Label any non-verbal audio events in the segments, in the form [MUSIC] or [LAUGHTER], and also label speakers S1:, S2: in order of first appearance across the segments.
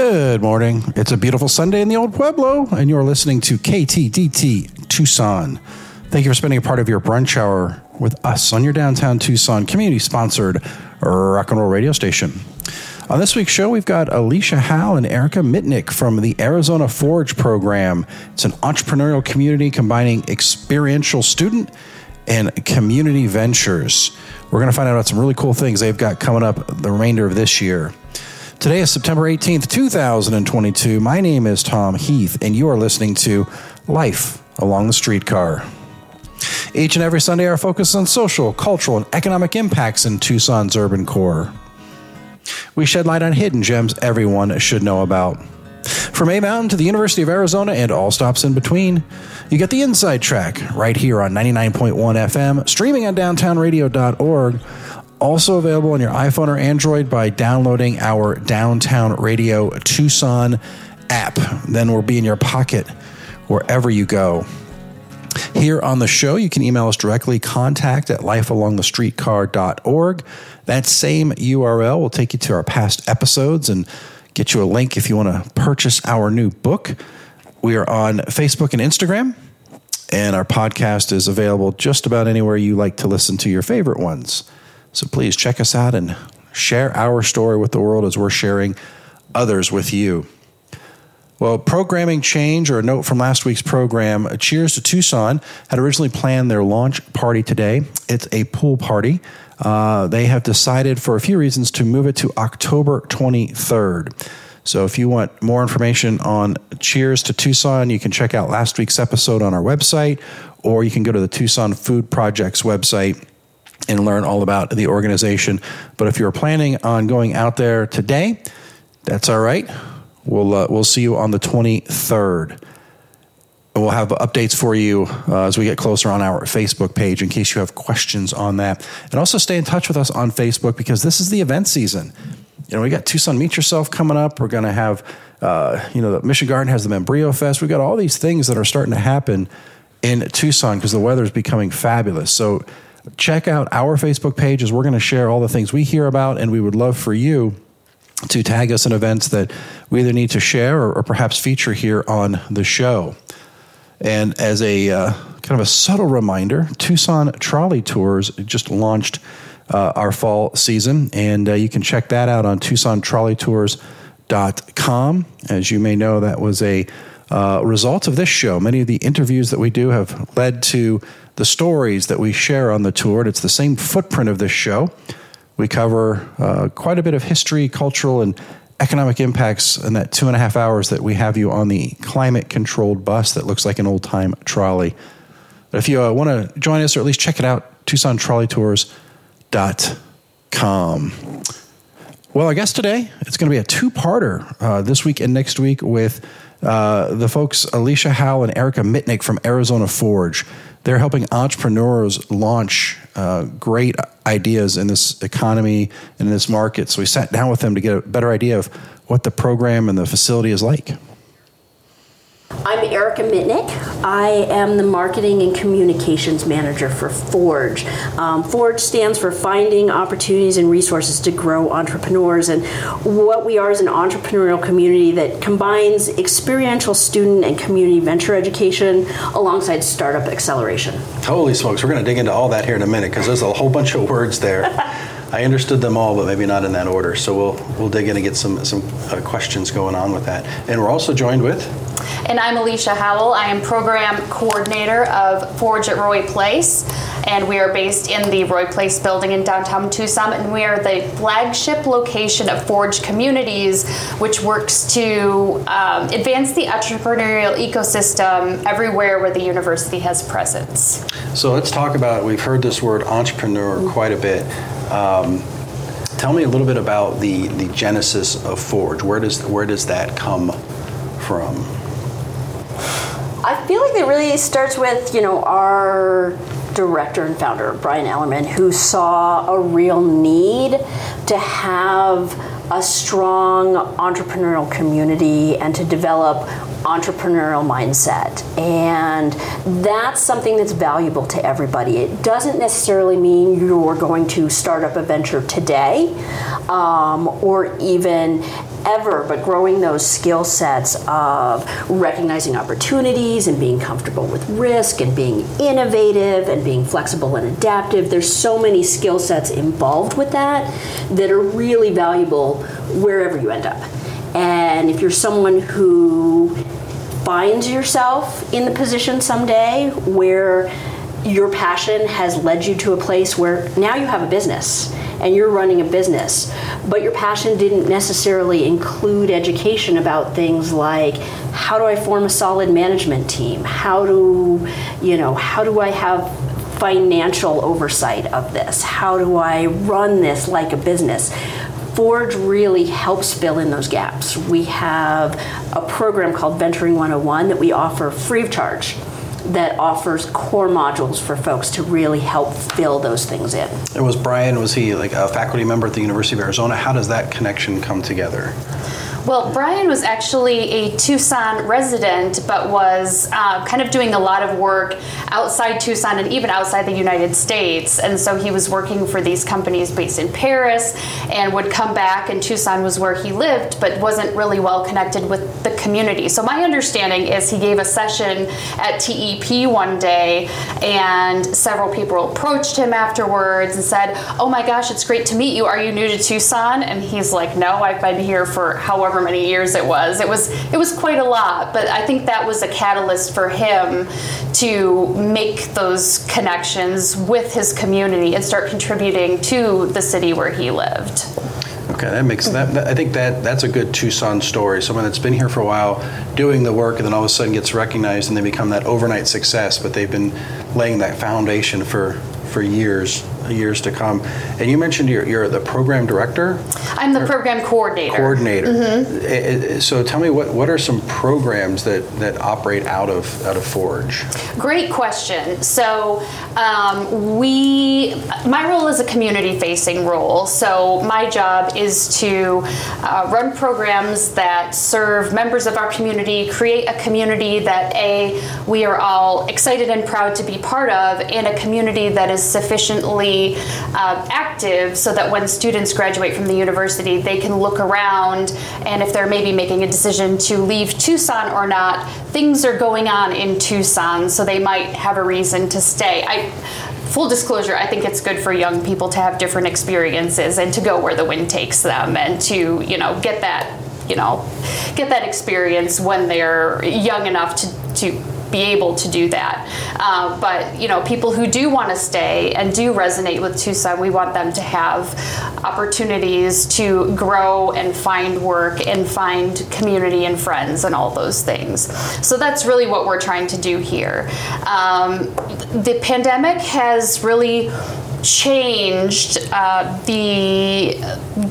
S1: Good morning. It's a beautiful Sunday in the Old Pueblo, and you're listening to KTDT Tucson. Thank you for spending a part of your brunch hour with us on your downtown Tucson community sponsored rock and roll radio station. On this week's show, we've got Alicia Howe and Erica Mitnick from the Arizona Forge program. It's an entrepreneurial community combining experiential student and community ventures. We're going to find out about some really cool things they've got coming up the remainder of this year. Today is September 18th, 2022. My name is Tom Heath, and you are listening to Life Along the Streetcar. Each and every Sunday, our focus on social, cultural, and economic impacts in Tucson's urban core. We shed light on hidden gems everyone should know about. From A Mountain to the University of Arizona and all stops in between, you get the inside track right here on 99.1 FM, streaming on downtownradio.org also available on your iPhone or Android by downloading our Downtown Radio Tucson app. Then we'll be in your pocket wherever you go. Here on the show, you can email us directly, contact at lifealongthestreetcar.org. That same URL will take you to our past episodes and get you a link if you want to purchase our new book. We are on Facebook and Instagram, and our podcast is available just about anywhere you like to listen to your favorite ones. So please check us out and share our story with the world as we're sharing others with you. Well, programming change or a note from last week's program, Cheers to Tucson had originally planned their launch party today. It's a pool party. Uh, they have decided for a few reasons to move it to October 23rd. So if you want more information on Cheers to Tucson, you can check out last week's episode on our website, or you can go to the Tucson Food Project's website and learn all about the organization. But if you're planning on going out there today, that's all right. We'll uh, we'll see you on the 23rd. We'll have updates for you uh, as we get closer on our Facebook page in case you have questions on that. And also stay in touch with us on Facebook because this is the event season. You know, we got Tucson Meet Yourself coming up. We're going to have, uh, you know, the Mission Garden has the Membrillo Fest. We've got all these things that are starting to happen in Tucson because the weather is becoming fabulous. So check out our Facebook page as we're going to share all the things we hear about, and we would love for you to tag us in events that we either need to share or, or perhaps feature here on the show. And as a uh, kind of a subtle reminder, Tucson Trolley Tours just launched uh, our fall season, and uh, you can check that out on TucsonTrolleyTours.com. As you may know, that was a uh, result of this show. Many of the interviews that we do have led to the stories that we share on the tour. And it's the same footprint of this show. We cover uh, quite a bit of history, cultural, and economic impacts in that two and a half hours that we have you on the climate controlled bus that looks like an old time trolley. But if you uh, want to join us or at least check it out, TucsonTrolleyTours.com. Well, I guess today it's going to be a two parter uh, this week and next week with uh, the folks Alicia Howe and Erica Mitnick from Arizona Forge. They're helping entrepreneurs launch uh, great ideas in this economy and in this market. So we sat down with them to get a better idea of what the program and the facility is like.
S2: I'm Erica Mitnick. I am the marketing and communications manager for Forge. Um, Forge stands for Finding Opportunities and Resources to Grow Entrepreneurs. And what we are is an entrepreneurial community that combines experiential student and community venture education alongside startup acceleration.
S1: Holy smokes, we're going to dig into all that here in a minute because there's a whole bunch of words there. [LAUGHS] I understood them all, but maybe not in that order. So we'll we'll dig in and get some some uh, questions going on with that. And we're also joined with.
S3: And I'm Alicia Howell. I am program coordinator of Forge at Roy Place, and we are based in the Roy Place building in downtown Tucson. And we are the flagship location of Forge Communities, which works to um, advance the entrepreneurial ecosystem everywhere where the university has presence.
S1: So let's talk about. We've heard this word entrepreneur quite a bit. Um, tell me a little bit about the the genesis of Forge. Where does where does that come from?
S2: I feel like it really starts with, you know, our director and founder, Brian Ellerman, who saw a real need to have a strong entrepreneurial community and to develop entrepreneurial mindset. And that's something that's valuable to everybody. It doesn't necessarily mean you're going to start up a venture today um, or even ever but growing those skill sets of recognizing opportunities and being comfortable with risk and being innovative and being flexible and adaptive. There's so many skill sets involved with that that are really valuable wherever you end up. And if you're someone who finds yourself in the position someday where your passion has led you to a place where now you have a business and you're running a business, but your passion didn't necessarily include education about things like how do I form a solid management team? How do, you know, how do I have financial oversight of this? How do I run this like a business? Forge really helps fill in those gaps. We have a program called Venturing 101 that we offer free of charge that offers core modules for folks to really help fill those things in.
S1: It was Brian, was he like a faculty member at the University of Arizona? How does that connection come together?
S3: Well, Brian was actually a Tucson resident, but was uh, kind of doing a lot of work outside Tucson and even outside the United States. And so he was working for these companies based in Paris and would come back, and Tucson was where he lived, but wasn't really well connected with the community. So my understanding is he gave a session at TEP one day, and several people approached him afterwards and said, Oh my gosh, it's great to meet you. Are you new to Tucson? And he's like, No, I've been here for however however many years it was. It was it was quite a lot, but I think that was a catalyst for him to make those connections with his community and start contributing to the city where he lived.
S1: Okay, that makes that, that, I think that that's a good Tucson story. Someone that's been here for a while, doing the work, and then all of a sudden gets recognized, and they become that overnight success. But they've been laying that foundation for for years years to come. And you mentioned you're, you're the program director?
S3: I'm the program coordinator.
S1: Coordinator. Mm-hmm. So tell me, what, what are some programs that, that operate out of, out of Forge?
S3: Great question. So um, we, my role is a community facing role. So my job is to uh, run programs that serve members of our community, create a community that A, we are all excited and proud to be part of, and a community that is sufficiently uh, active so that when students graduate from the university, they can look around and if they're maybe making a decision to leave Tucson or not, things are going on in Tucson, so they might have a reason to stay. I, full disclosure, I think it's good for young people to have different experiences and to go where the wind takes them and to, you know, get that, you know, get that experience when they're young enough to, to be able to do that. Uh, but you know, people who do want to stay and do resonate with Tucson, we want them to have opportunities to grow and find work and find community and friends and all those things. So that's really what we're trying to do here. Um, the pandemic has really changed uh, the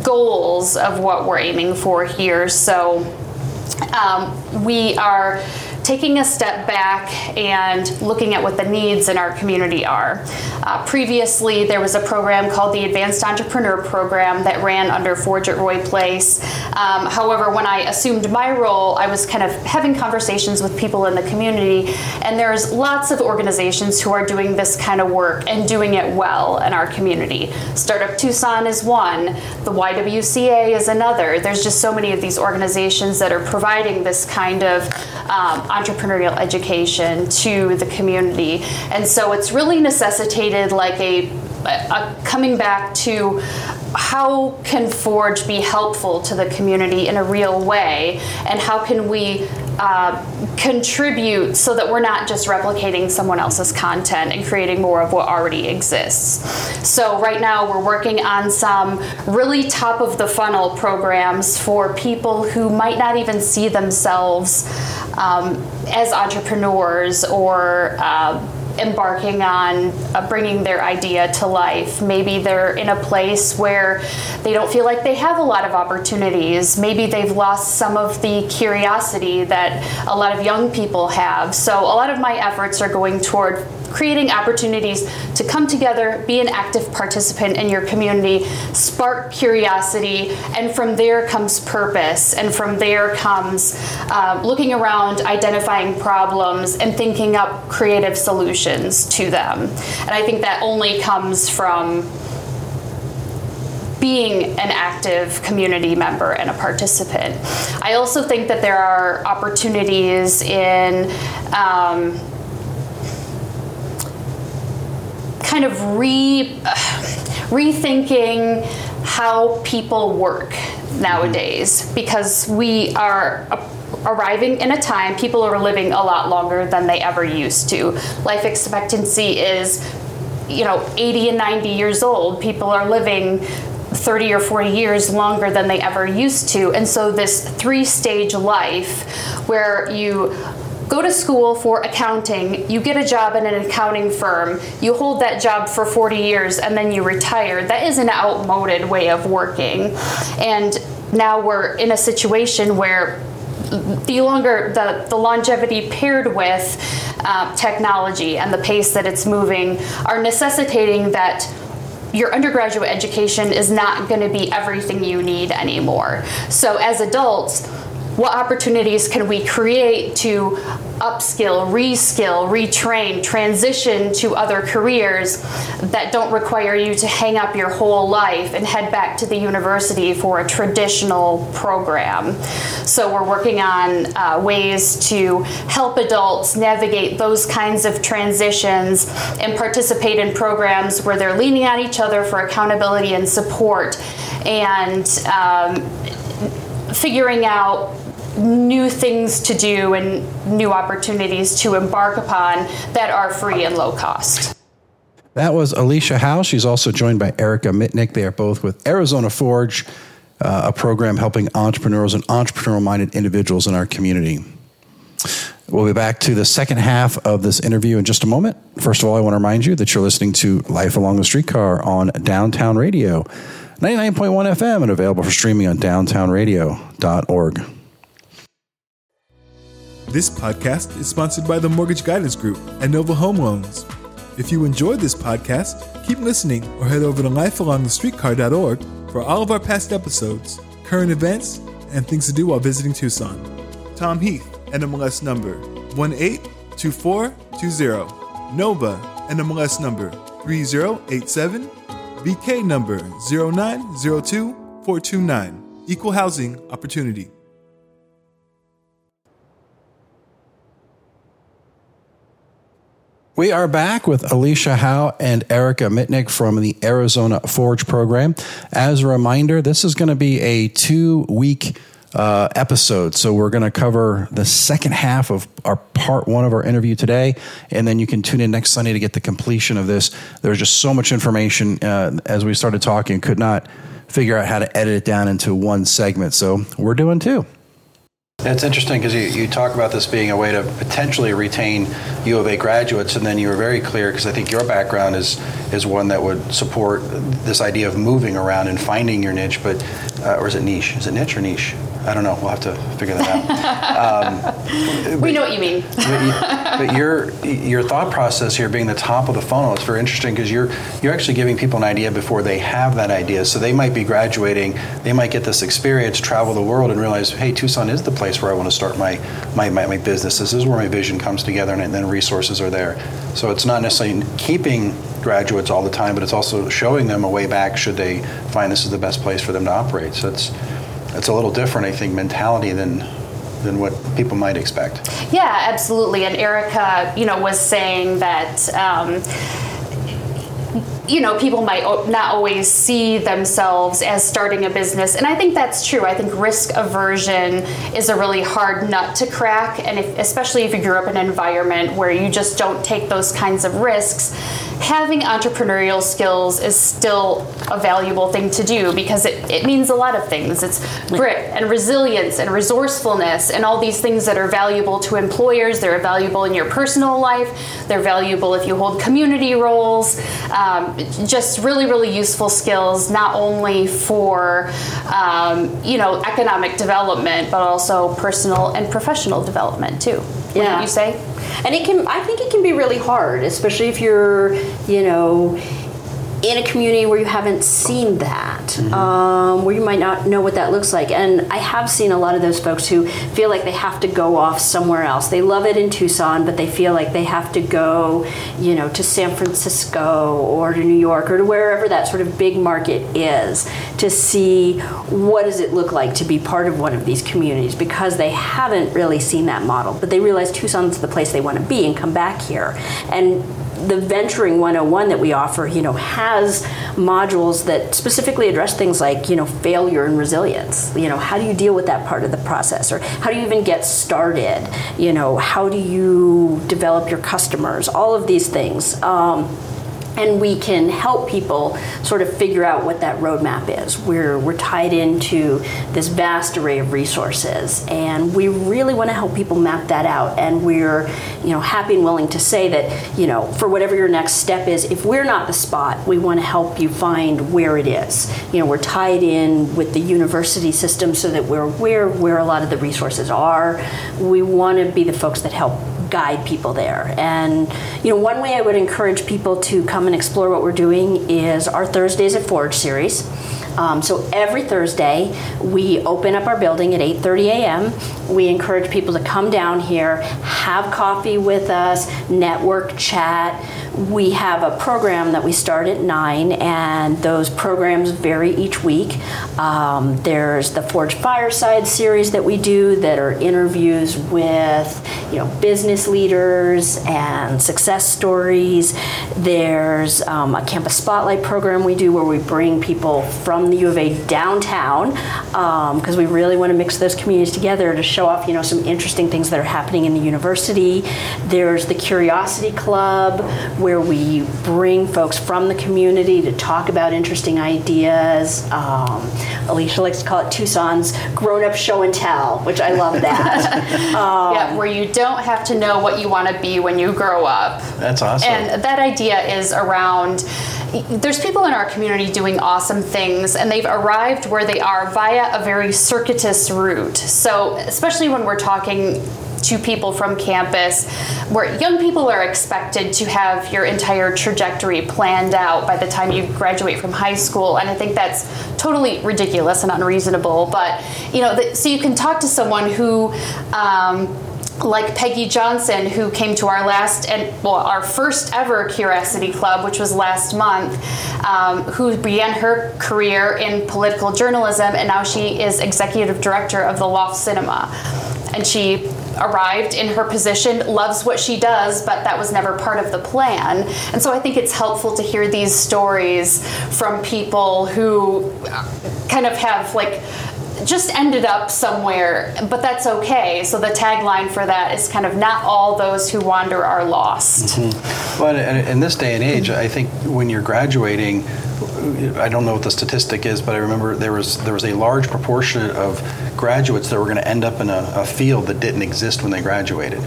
S3: goals of what we're aiming for here. So um, we are taking a step back and looking at what the needs in our community are. Uh, previously, there was a program called the Advanced Entrepreneur Program that ran under Forge at Roy Place. Um, however, when I assumed my role, I was kind of having conversations with people in the community, and there's lots of organizations who are doing this kind of work and doing it well in our community. Startup Tucson is one, the YWCA is another. There's just so many of these organizations that are providing this kind of um, entrepreneurial education to the community. And so it's really necessitated like a, a coming back to how can Forge be helpful to the community in a real way, and how can we uh, contribute so that we're not just replicating someone else's content and creating more of what already exists. So, right now, we're working on some really top of the funnel programs for people who might not even see themselves um, as entrepreneurs or uh, embarking on uh, bringing their idea to life. Maybe they're in a place where they don't feel like they have a lot of opportunities. Maybe they've lost some of the curiosity that a lot of young people have. So, a lot of my efforts are going toward creating opportunities to come together, be an active participant in your community, spark curiosity, and from there comes purpose, and from there comes uh, looking around, identifying problems, and thinking up creative solutions to them. And I think that only comes from being an active community member and a participant. I also think that there are opportunities in um, kind of re [SIGHS] rethinking how people work nowadays mm-hmm. because we are arriving in a time people are living a lot longer than they ever used to. Life expectancy is you know 80 and 90 years old. People are living 30 or 40 years longer than they ever used to. And so this three-stage life where you go to school for accounting, you get a job in an accounting firm, you hold that job for 40 years, and then you retire. That is an outmoded way of working. And now we're in a situation where the longer the, the longevity paired with uh, technology and the pace that it's moving are necessitating that your undergraduate education is not going to be everything you need anymore. So, as adults, what opportunities can we create to upskill, reskill, retrain, transition to other careers that don't require you to hang up your whole life and head back to the university for a traditional program. So, we're working on uh, ways to help adults navigate those kinds of transitions and participate in programs where they're leaning on each other for accountability and support and um, figuring out new things to do and new opportunities to embark upon that are free and low cost.
S1: That was Alicia Howe. She's also joined by Erica Mitnick. They are both with Arizona Forge, uh, a program helping entrepreneurs and entrepreneurial minded individuals in our community. We'll be back to the second half of this interview in just a moment. First of all, I want to remind you that you're listening to Life Along the Streetcar on Downtown Radio, 99.1 FM, and available for streaming on downtownradio.org.
S4: This podcast is sponsored by the Mortgage Guidance Group and Nova Home Loans. If you enjoyed this podcast, keep listening or head over to lifealongthestreetcar.org for all of our past episodes, current events, and things to do while visiting Tucson. Tom Heath, NMLS number 182420. Nova, NMLS number 3087. BK number 0902429. Equal Housing Opportunity.
S1: We are back with Alicia Howe and Erica Mitnick from the Arizona Forge program. As a reminder, this is going to be a two week uh, episode. So we're going to cover the second half of our part one of our interview today, and then you can tune in next Sunday to get the completion of this. There's just so much information uh, as we started talking, could not figure out how to edit it down into one segment. So we're doing two. It's interesting because you, you talk about this being a way to potentially retain U of A graduates, and then you were very clear because I think your background is is one that would support this idea of moving around and finding your niche. But uh, or is it niche? Is it niche or niche? I don't know. We'll have to figure that
S3: out. [LAUGHS] Um, we know what you mean.
S1: but, [LAUGHS] but your your thought process here, being the top of the funnel, is very interesting because you're you're actually giving people an idea before they have that idea. So they might be graduating, they might get this experience, travel the world, and realize, hey, Tucson is the place where I want to start my my, my, my business. This is where my vision comes together, and then resources are there. So it's not necessarily keeping graduates all the time, but it's also showing them a way back should they find this is the best place for them to operate. So it's it's a little different, I think, mentality than than what people might expect.
S3: Yeah, absolutely. And Erica, you know, was saying that. Um, you know, people might not always see themselves as starting a business. And I think that's true. I think risk aversion is a really hard nut to crack. And if, especially if you grew up in an environment where you just don't take those kinds of risks, having entrepreneurial skills is still a valuable thing to do because it, it means a lot of things. It's grit and resilience and resourcefulness and all these things that are valuable to employers. They're valuable in your personal life. They're valuable if you hold community roles. Um, just really, really useful skills, not only for um, you know economic development, but also personal and professional development too. Yeah, you say?
S2: And it can, I think, it can be really hard, especially if you're, you know, in a community where you haven't seen that not, um, where you might not know what that looks like. And I have seen a lot of those folks who feel like they have to go off somewhere else. They love it in Tucson, but they feel like they have to go, you know, to San Francisco or to New York or to wherever that sort of big market is to see what does it look like to be part of one of these communities because they haven't really seen that model, but they realize Tucson's the place they want to be and come back here. And the venturing 101 that we offer you know has modules that specifically address things like you know failure and resilience. You know how do you deal with that part of the process? Or how do you even get started? You know how do you develop your customers? All of these things. Um, and we can help people sort of figure out what that roadmap is. We're, we're tied into this vast array of resources, and we really want to help people map that out. And we're, you know, happy and willing to say that, you know, for whatever your next step is, if we're not the spot, we want to help you find where it is. You know, we're tied in with the university system so that we're aware where a lot of the resources are. We want to be the folks that help guide people there. And you know, one way I would encourage people to come and explore what we're doing is our Thursdays at Forge series. Um, so every Thursday, we open up our building at 8:30 a.m. We encourage people to come down here, have coffee with us, network, chat. We have a program that we start at nine, and those programs vary each week. Um, there's the Forge Fireside series that we do that are interviews with, you know, business leaders and success stories. There's um, a campus spotlight program we do where we bring people from the U of A downtown because um, we really want to mix those communities together to show off, you know, some interesting things that are happening in the university. There's the Curiosity Club where we bring folks from the community to talk about interesting ideas. Um, Alicia likes to call it Tucson's grown up show and tell, which I love that. [LAUGHS]
S3: um, yeah, where you don't have to know what you want to be when you grow up.
S1: That's awesome.
S3: And that idea is around there's people in our community doing awesome things and they've arrived where they are via a very circuitous route. So, especially when we're talking to people from campus where young people are expected to have your entire trajectory planned out by the time you graduate from high school and i think that's totally ridiculous and unreasonable but you know so you can talk to someone who um, like Peggy Johnson, who came to our last and well, our first ever Curiosity Club, which was last month, um, who began her career in political journalism, and now she is executive director of the Loft Cinema, and she arrived in her position, loves what she does, but that was never part of the plan. And so I think it's helpful to hear these stories from people who kind of have like just ended up somewhere, but that's okay. So the tagline for that is kind of not all those who wander are lost.
S1: Mm-hmm. Well, in this day and age, I think when you're graduating, I don't know what the statistic is, but I remember there was there was a large proportion of graduates that were going to end up in a, a field that didn't exist when they graduated.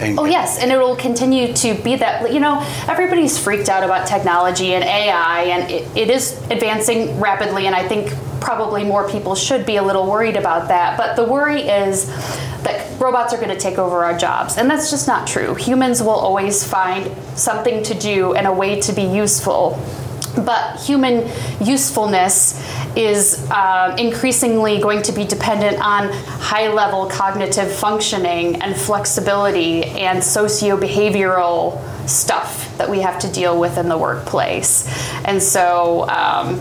S3: And oh yes, and it will continue to be that. You know, everybody's freaked out about technology and AI, and it, it is advancing rapidly. And I think probably more people should be a little worried about that. But the worry is that robots are going to take over our jobs, and that's just not true. Humans will always find something to do and a way to be useful but human usefulness is uh, increasingly going to be dependent on high level cognitive functioning and flexibility and socio behavioral stuff that we have to deal with in the workplace. And so, um,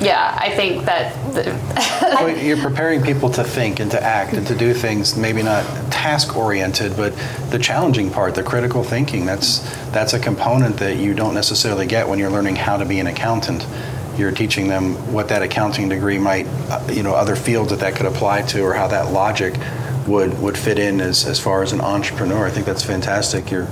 S3: yeah, I think that. The [LAUGHS]
S1: well, [LAUGHS] you're preparing people to think and to act and to do things, maybe not task oriented, but the challenging part, the critical thinking. That's that's a component that you don't necessarily get when you're learning how to be an accountant. You're teaching them what that accounting degree might, uh, you know, other fields that that could apply to, or how that logic would would fit in as as far as an entrepreneur. I think that's fantastic. You're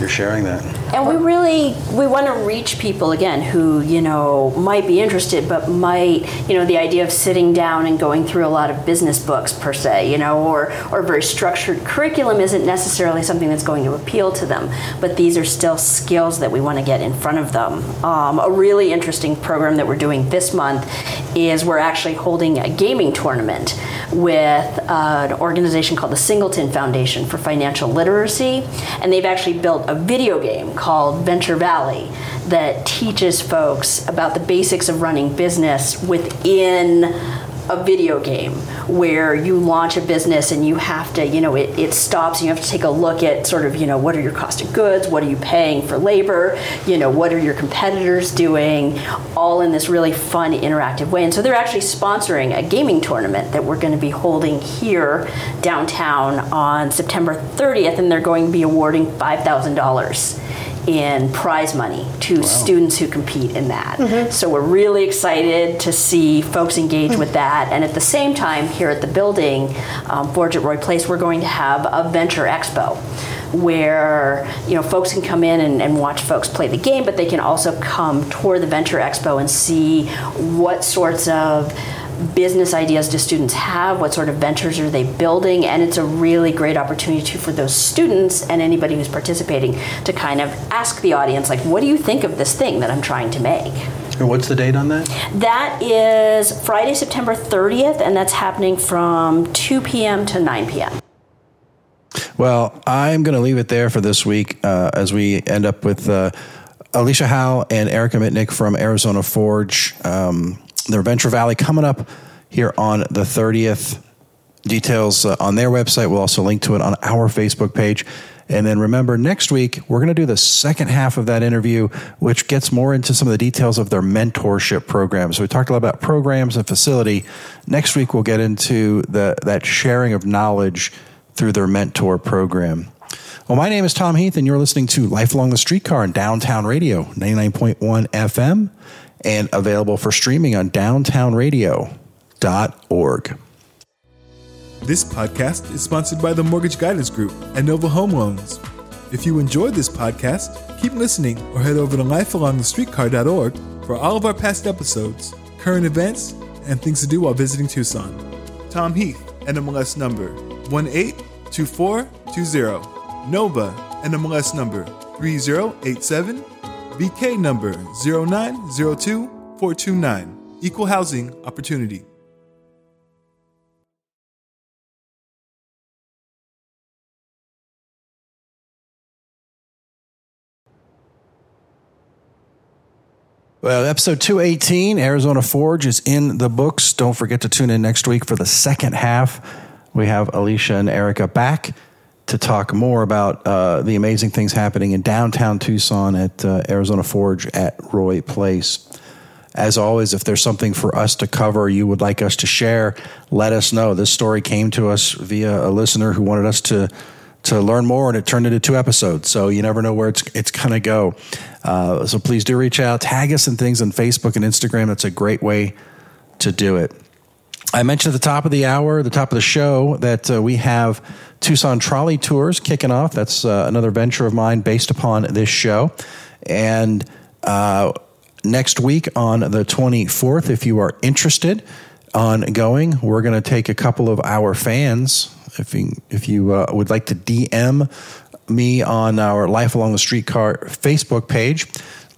S1: you're sharing that.
S2: And we really we want to reach people again who you know might be interested, but might you know the idea of sitting down and going through a lot of business books per se, you know, or or very structured curriculum isn't necessarily something that's going to appeal to them. But these are still skills that we want to get in front of them. Um, a really interesting program that we're doing this month is we're actually holding a gaming tournament with uh, an organization called the Singleton Foundation for Financial Literacy, and they've actually built a video game called Venture Valley that teaches folks about the basics of running business within a video game where you launch a business and you have to, you know, it, it stops you have to take a look at sort of, you know, what are your cost of goods, what are you paying for labor, you know, what are your competitors doing, all in this really fun, interactive way. And so they're actually sponsoring a gaming tournament that we're going to be holding here downtown on September 30th, and they're going to be awarding $5,000 in prize money to wow. students who compete in that. Mm-hmm. So we're really excited to see folks engage with that. And at the same time, here at the building, um, Forge at Roy Place, we're going to have a venture expo where you know folks can come in and, and, watch folks play the game, but they can also come tour the Venture Expo and see what sorts of business ideas do students have? What sort of ventures are they building? And it's a really great opportunity to, for those students and anybody who's participating to kind of ask the audience, like, what do you think of this thing that I'm trying to make?
S1: And what's the date on that?
S2: That is Friday, September 30th, and that's happening from 2 p.m. to 9 p.m.
S1: Well, I'm going to leave it there for this week uh, as we end up with uh, Alicia Howe and Erica Mitnick from Arizona Forge. Um, their Venture Valley coming up here on the 30th. Details uh, on their website. We'll also link to it on our Facebook page. And then remember, next week, we're going to do the second half of that interview, which gets more into some of the details of their mentorship program. So we talked a lot about programs and facility. Next week, we'll get into the, that sharing of knowledge through their mentor program. Well, my name is Tom Heath, and you're listening to Life Along the Streetcar in Downtown Radio, 99.1 FM and available for streaming on downtownradio.org.
S4: This podcast is sponsored by the Mortgage Guidance Group and Nova Home Loans. If you enjoyed this podcast, keep listening or head over to lifealongthestreetcar.org for all of our past episodes, current events, and things to do while visiting Tucson. Tom Heath, NMLS number 182420. Nova, NMLS number 3087 BK number 0902429. Equal Housing Opportunity.
S1: Well, episode 218, Arizona Forge, is in the books. Don't forget to tune in next week for the second half. We have Alicia and Erica back to talk more about uh, the amazing things happening in downtown Tucson at uh, Arizona Forge at Roy Place. As always, if there's something for us to cover you would like us to share, let us know. This story came to us via a listener who wanted us to to learn more, and it turned into two episodes. So you never know where it's it's gonna go. Uh, so please do reach out, tag us and things on Facebook and Instagram. That's a great way to do it. I mentioned at the top of the hour, the top of the show, that uh, we have Tucson Trolley Tours kicking off. That's uh, another venture of mine based upon this show. And uh, next week on the 24th, if you are interested on going, we're going to take a couple of our fans. If you, if you uh, would like to DM me on our Life Along the Streetcar Facebook page,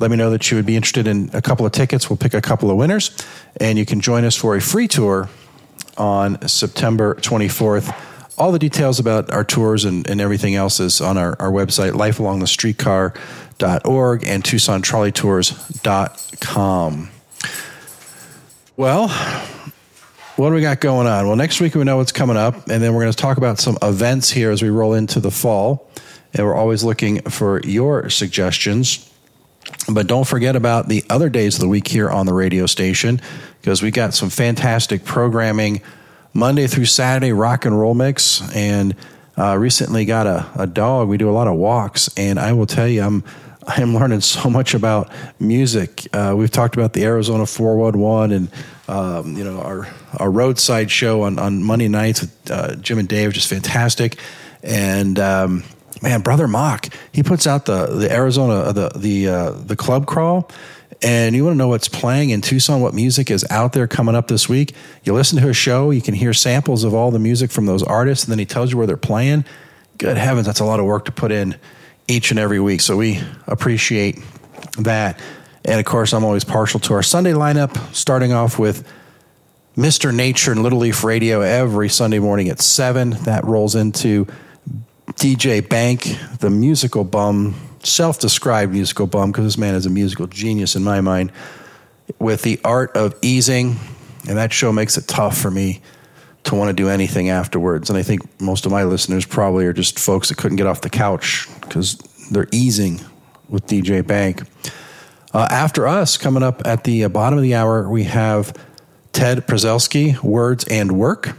S1: let me know that you would be interested in a couple of tickets. We'll pick a couple of winners, and you can join us for a free tour on September 24th. All the details about our tours and, and everything else is on our, our website, lifealongthestreetcar.org and TucsonTrolleyTours.com. Well, what do we got going on? Well, next week we know what's coming up, and then we're going to talk about some events here as we roll into the fall. And we're always looking for your suggestions. But don't forget about the other days of the week here on the radio station because we got some fantastic programming Monday through Saturday, rock and roll mix. And uh, recently got a, a dog. We do a lot of walks, and I will tell you, I'm [LAUGHS] I'm learning so much about music. Uh, we've talked about the Arizona 411 and um, you know our our roadside show on, on Monday nights with uh, Jim and Dave, just fantastic. And um, man, brother Mock, he puts out the the Arizona uh, the the uh, the club crawl. And you want to know what's playing in Tucson, what music is out there coming up this week? You listen to his show, you can hear samples of all the music from those artists, and then he tells you where they're playing. Good heavens, that's a lot of work to put in each and every week. So we appreciate that. And of course, I'm always partial to our Sunday lineup, starting off with Mr. Nature and Little Leaf Radio every Sunday morning at 7. That rolls into DJ Bank, the musical bum self described musical bum because this man is a musical genius in my mind with the art of easing. And that show makes it tough for me to want to do anything afterwards. And I think most of my listeners probably are just folks that couldn't get off the couch because they're easing with DJ Bank. Uh, after us, coming up at the bottom of the hour, we have Ted Przelski, Words and Work.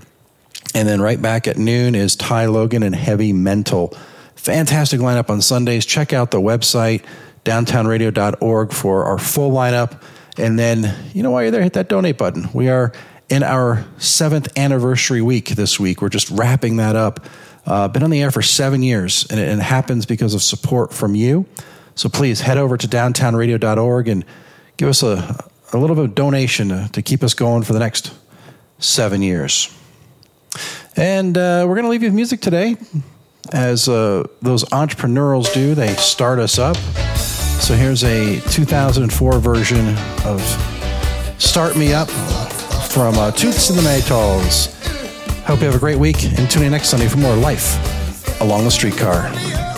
S1: And then right back at noon is Ty Logan and Heavy Mental. Fantastic lineup on Sundays. Check out the website, downtownradio.org, for our full lineup. And then, you know, while you're there, hit that donate button. We are in our seventh anniversary week this week. We're just wrapping that up. Uh, been on the air for seven years, and it, it happens because of support from you. So please head over to downtownradio.org and give us a, a little bit of donation to, to keep us going for the next seven years. And uh, we're going to leave you with music today, as uh, those entrepreneurials do. They start us up. So here's a 2004 version of Start Me Up from uh, Toots and the Maytals. Hope you have a great week and tune in next Sunday for more Life Along the Streetcar.